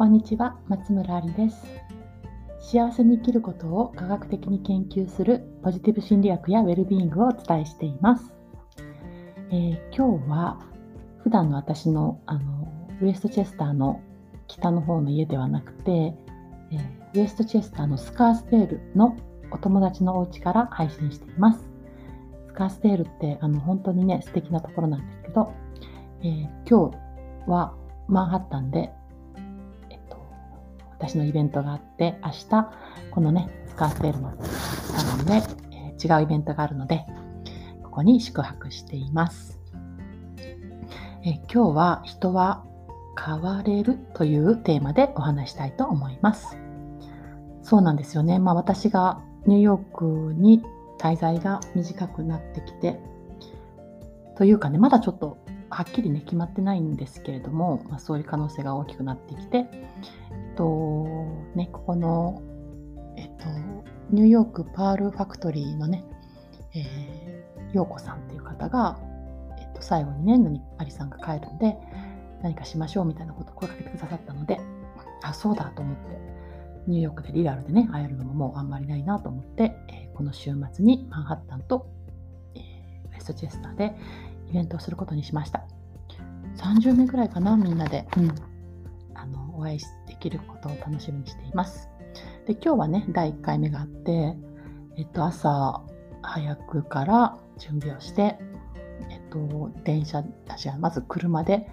こんにちは、松村ありです。幸せに生きることを科学的に研究するポジティブ心理学やウェルビーイングをお伝えしています。えー今日は普段の私のあのウエストチェスターの北の方の家ではなくて、えーウエストチェスターのスカーステールのお友達のお家から配信しています。スカーステールってあの本当にね素敵なところなんですけど、えー今日はマンハッタンで、私のイベントがあって、明日、このね、スカーステールのサロンで、えー違うイベントがあるので、ここに宿泊しています。えー今日は人は変われるというテーマでお話したいと思います。そうなんですよね。まあ私がニューヨークに滞在が短くなってきて、というかね、まだちょっとはっきりね、決まってないんですけれども、まあ、そういう可能性が大きくなってきて、えっと、ね、ここの、えっと、ニューヨークパールファクトリーのね、えー、陽子さんっていう方が、えっと、最後にね、何アリさんが帰るんで、何かしましょうみたいなことを声かけてくださったので、あ、そうだと思って、ニューヨークでリアルでね、会えるのももうあんまりないなと思って、えーこの週末にマンハッタンと、えーウェストチェスターでイベントをすることにしました。30名くらいかな、みんなで、うん、あのお会いできることを楽しみにしています。で、今日はね、第1回目があって、えっと、朝早くから準備をして、えっと、電車、あ違うまず車で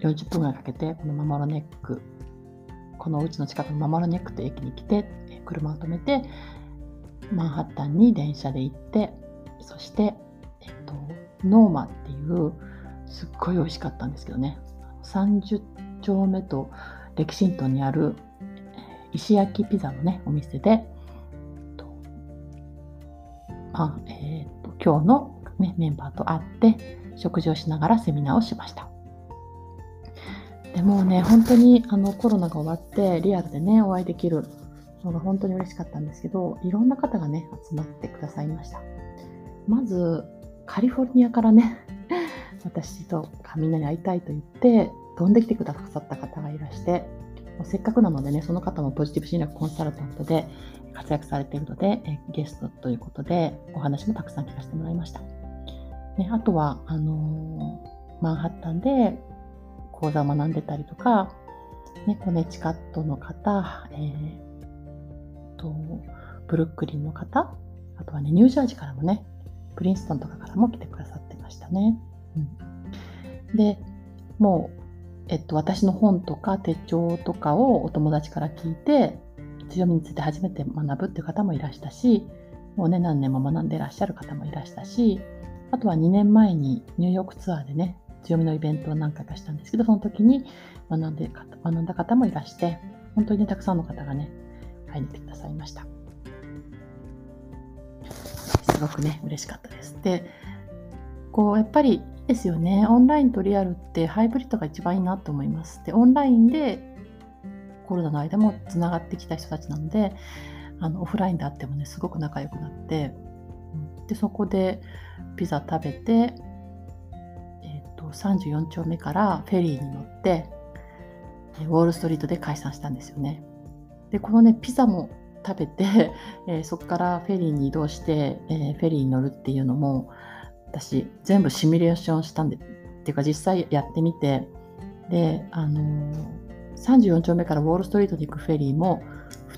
40分ぐらいかけて、このマモロネック、このお家の近くのマモロネックという駅に来て、え車を止めて、マンハッタンに電車で行って、そして、えっと、ノーマっていう、すっごい美味しかったんですけどね、30丁目とレキシントンにある石焼きピザのね、お店で、まあえーっと今日の、ね、メンバーと会って、食事をしながらセミナーをしました。でもうね、本当にあのコロナが終わって、リアルでね、お会いできるのが本当に嬉しかったんですけど、いろんな方がね、集まってくださいました。まず、カリフォルニアからね、私とみんなに会いたいと言って、飛んできてくださった方がいらして、もうせっかくなのでね、その方もポジティブ心理学コンサルタントで活躍されているので、えゲストということで、お話もたくさん聞かせてもらいました。ね、あとは、あのーマンハッタンで講座を学んでたりとか、ね、コネチカットの方、えーと、ブルックリンの方、あとはね、ニュージャージーからもね、プリンストンとかからも来てくださってましたね。うん、で、もう、えっと、私の本とか手帳とかをお友達から聞いて、強みについて初めて学ぶっていう方もいらしたし、もうね、何年も学んでらっしゃる方もいらしたし、あとは2年前にニューヨークツアーでね、強みのイベントを何回かしたんですけど、その時に学んで学んだ方もいらして、本当にね、たくさんの方がね、会いに来てくださいました。すごくね、嬉しかったです。で、こう、やっぱりいいですよね。オンラインとリアルってハイブリッドが一番いいなと思います。で、オンラインでコロナの間もつながってきた人たちなので、あのオフラインであってもね、すごく仲良くなって、で、そこでピザ食べて、えっと34丁目からフェリーに乗って、ウォールストリートで解散したんですよね。で、このね、ピザも食べて、えーそこからフェリーに移動して、えーフェリーに乗るっていうのも、私、全部シミュレーションしたんで、っていうか実際やってみて、で、あのー34丁目からウォールストリートに行くフェリーも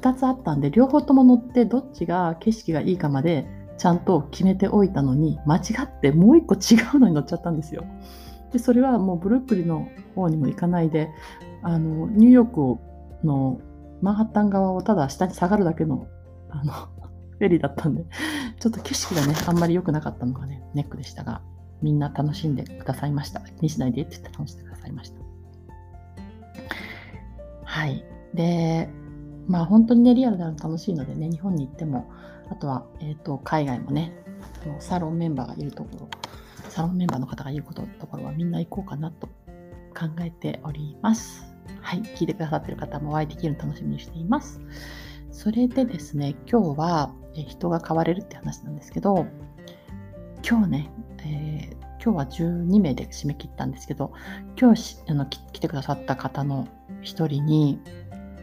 2つあったんで、両方とも乗ってどっちが景色がいいかまでちゃんと決めておいたのに、間違ってもう一個違うのに乗っちゃったんですよ。で、それはもうブルックリンの方にも行かないで、あの、ニューヨークのマンハッタン側をただ下に下がるだけの、あの、フェリーだったんで、ちょっと景色がね、あんまり良くなかったのがね、ネックでしたが、みんな楽しんでくださいました。気にしないでって言って楽しんでくださいました。はい。で、まあ本当にね、リアルであるの楽しいのでね、日本に行っても、あとは、えっ、と、海外もね、サロンメンバーがいるところ、サロンメンバーの方がいることところはみんな行こうかなと考えております。はい。聞いてくださってる方もお会いできるの楽しみにしています。それでですね、今日は人が変われるって話なんですけど、今日ね、えー今日は12名で締め切ったんですけど、今日あの来てくださった方の一人に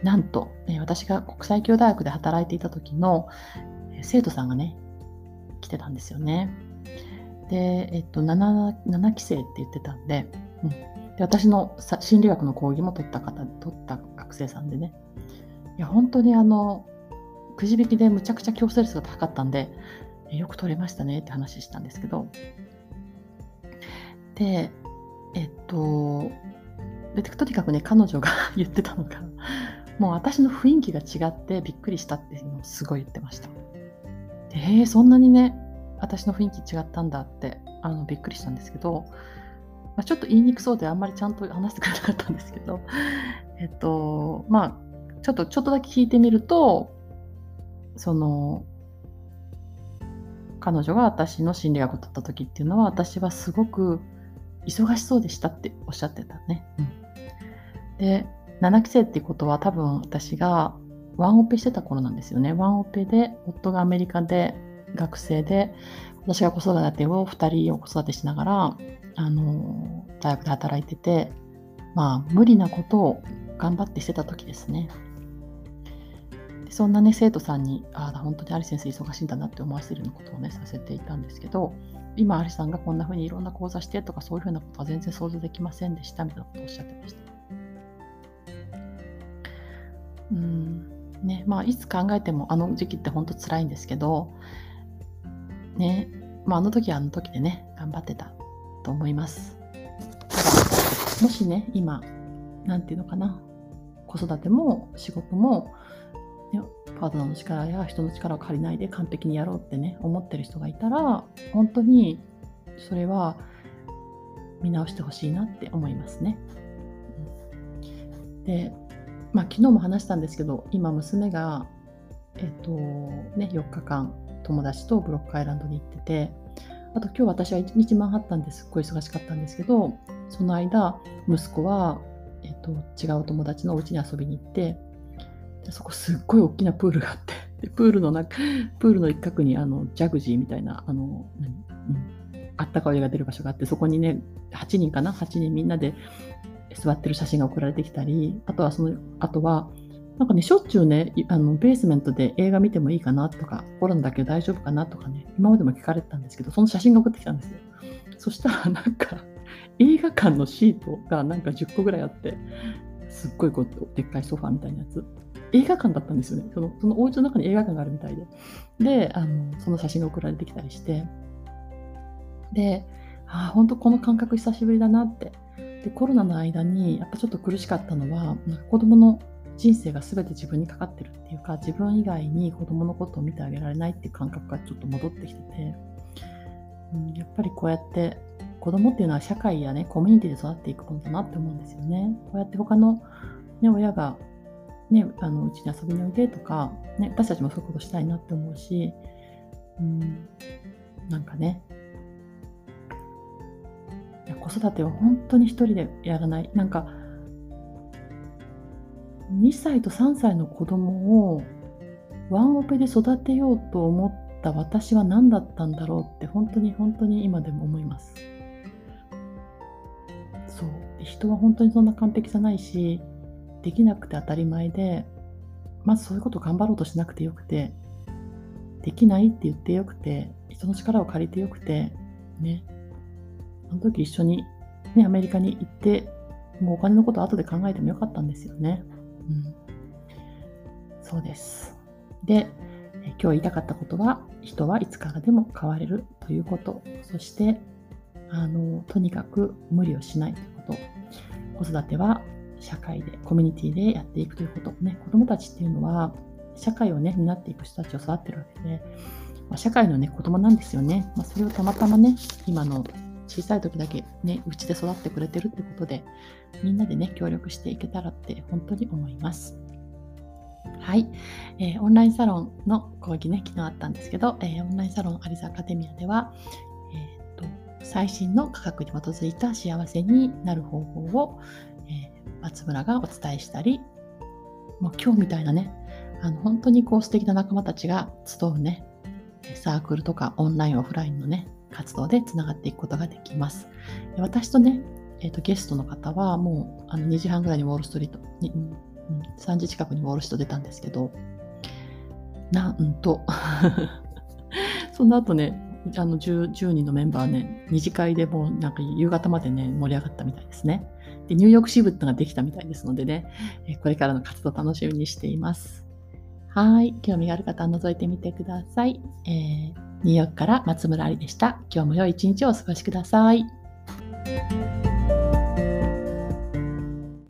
なんと、え私が国際教大学で働いていた時の生徒さんがね来てたんですよね。で、えっと、7, 7期生って言ってたんで,、うん、で私の心理学の講義も取った方取った学生さんでね。いや本当にあのくじ引きでむちゃくちゃ強制率が高かったんでよく取れましたねって話したんですけど。でえっとでとにかくね彼女が 言ってたのがもう私の雰囲気が違ってびっくりしたっていうのをすごい言ってました。でえ、そんなにね私の雰囲気違ったんだってあのびっくりしたんですけど、まあ、ちょっと言いにくそうであんまりちゃんと話してくれなかったんですけど えっとまあちょっとちょっとだけ聞いてみるとその彼女が私の心理学を取った時っていうのは私はすごく忙しそうでしたっておっしゃってたね。うん、で7期生っていうことは多分私がワンオペしてた頃なんですよね。ワンオペで夫がアメリカで学生で私が子育てを2人を子育てしながらあの大学で働いててまあ無理なことを頑張ってしてた時ですね。でそんなね生徒さんにああ本当にアリ先生忙しいんだなって思わせるようなことをねさせていたんですけど今アリさんがこんな風にいろんな講座してとかそういう風なことは全然想像できませんでしたみたいなことをおっしゃってました。うんねまあ、いつ考えてもあの時期って本当辛いんですけどね、まあ、あの時はあの時でね、頑張ってたと思います。ただ、もしね、今、なんていうのかな、子育ても仕事も、ね、パートナーの力や人の力を借りないで完璧にやろうってね、思ってる人がいたら、本当にそれは見直してほしいなって思いますね。で、まあ、昨日も話したんですけど、今娘が、えっとね、4日間友達とブロックアイランドに行っててあと今日私は1日マンハッタンです。っごい忙しかったんですけどその間息子は、えっと、違う友達のお家に遊びに行ってでそこすっごい大きなプールがあってでプールの中プールの一角にあのジャグジーみたいなあの何、うん、あったかお湯が出る場所があってそこにね8人かな？8人みんなで座ってる写真が送られてきたりあとはそのあとはなんかね、しょっちゅうね、あのベースメントで映画見てもいいかなとか、コロナだけど大丈夫かなとかね、今までも聞かれてたんですけど、その写真が送ってきたんですよ。そしたらなんか、映画館のシートがなんか10個ぐらいあって、すっごいこう、でっかいソファーみたいなやつ。映画館だったんですよね。そのそのお家の中に映画館があるみたいで。で、あのその写真が送られてきたりして。で、ああ、本当この感覚久しぶりだなって。で、コロナの間にやっぱちょっと苦しかったのは、なんか子供の人生が全て自分にかかってるっていうか自分以外に子供のことを見てあげられないっていう感覚がちょっと戻ってきてて、うん、やっぱりこうやって子供っていうのは社会やねコミュニティで育っていくものだなって思うんですよね。こうやって他の、ね、親がね、あのうちに遊びにおいでとか、ね、私たちもそういうことしたいなって思うし、うん、なんかね子育ては本当に一人でやらないなんか2歳と3歳の子供をワンオペで育てようと思った私は何だったんだろうって本当に本当に今でも思います。そう人は本当にそんな完璧じゃないしできなくて当たり前でまずそういうこと頑張ろうとしなくてよくてできないって言ってよくて人の力を借りてよくてねあの時一緒に、ね、アメリカに行ってもうお金のこと後で考えてもよかったんですよね。うん、そうです。で、今日言いたかったことは、人はいつからでも変われるということ、そして、あのとにかく無理をしないということ、子育ては社会で、コミュニティでやっていくということ、ね、子どもたちっていうのは、社会をね、担っていく人たちを育ってるわけで、まあ、社会のね、子供なんですよね。まあ、それをたまたまね、今の小さい時だけね、うちで育ってくれてるってことで、みんなでね、協力していけたらって本当に思います。はい、えー、オンラインサロンの講義ね、昨日あったんですけど、えー、オンラインサロンアリザアカデミアでは、えーと、最新の科学に基づいた幸せになる方法を、えー、松村がお伝えしたり、もう今日みたいなね、あの本当にこう素敵な仲間たちが集うね、サークルとかオンライン、オフラインのね、活動でつながっていくことができます。私とね、えーと、ゲストの方はもうあの2時半ぐらいにウォールストリートに、うん、3時近くにウォールストリート出たんですけどなんと。その後ねあの 10, 10, 人のメンバーね二次会でもうなんか夕方までね盛り上がったみたいですね。でニューヨーク支部ってのができたみたいですのでね、これからの活動楽しみにしています。はい。興味がある方は覗いてみてください。えー、ニューヨークから松村ありでした。今日も良い一日をお過ごしください。